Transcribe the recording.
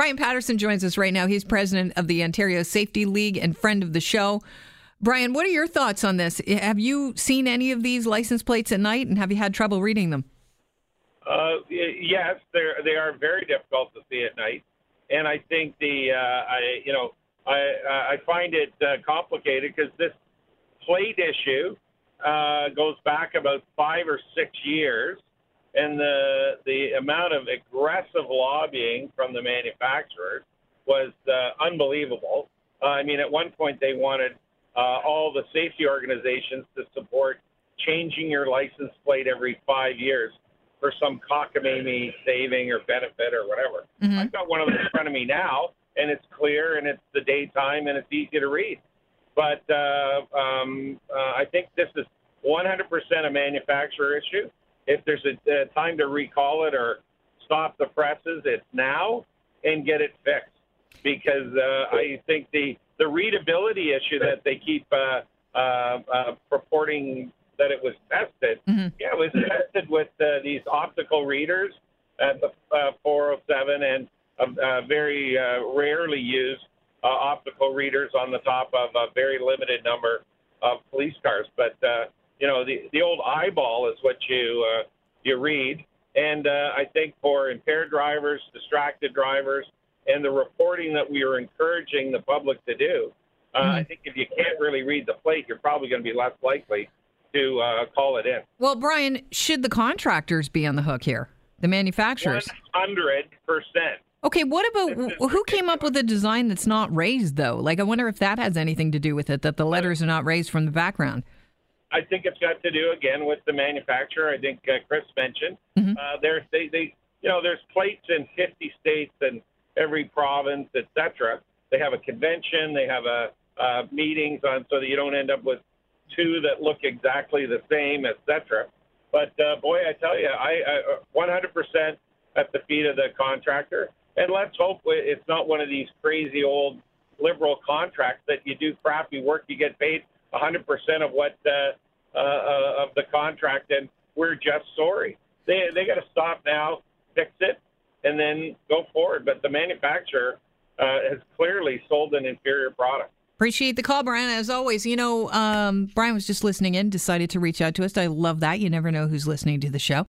Brian Patterson joins us right now. He's president of the Ontario Safety League and friend of the show. Brian, what are your thoughts on this? Have you seen any of these license plates at night, and have you had trouble reading them? Uh, yes, they they are very difficult to see at night, and I think the uh, I you know I I find it uh, complicated because this plate issue uh, goes back about five or six years, and the the amount of aggressive lobbying from the manufacturers was uh, unbelievable. Uh, I mean, at one point they wanted uh, all the safety organizations to support changing your license plate every five years for some cockamamie saving or benefit or whatever. Mm-hmm. I've got one of them in front of me now, and it's clear and it's the daytime and it's easy to read. But uh, um, uh, I think this is 100% a manufacturer issue. If there's a, a time to recall it or stop the presses, it's now and get it fixed. Because uh, I think the the readability issue that they keep uh, uh, uh, purporting that it was tested, mm-hmm. yeah, it was tested with uh, these optical readers at the uh, 407 and uh, very uh, rarely used uh, optical readers on the top of a very limited number of police cars. But uh, you know, the the old eyeball is what you uh, you read, and uh, I think for impaired drivers, distracted drivers, and the reporting that we are encouraging the public to do, uh, mm-hmm. I think if you can't really read the plate, you're probably going to be less likely to uh, call it in. Well, Brian, should the contractors be on the hook here? The manufacturers? 100%. Okay, what about who came up with a design that's not raised though? Like, I wonder if that has anything to do with it that the letters are not raised from the background. I think it's got to do again with the manufacturer. I think uh, Chris mentioned mm-hmm. uh, there's they, they you know there's plates in 50 states and every province, etc. They have a convention, they have a uh, meetings on so that you don't end up with two that look exactly the same, etc. But uh, boy, I tell you, I, I 100% at the feet of the contractor, and let's hope it's not one of these crazy old liberal contracts that you do crappy work, you get paid 100% of what uh, uh, of the contract, and we're just sorry. They they got to stop now, fix it, and then go forward. But the manufacturer uh, has clearly sold an inferior product. Appreciate the call, Brian. As always, you know, um, Brian was just listening in, decided to reach out to us. I love that. You never know who's listening to the show.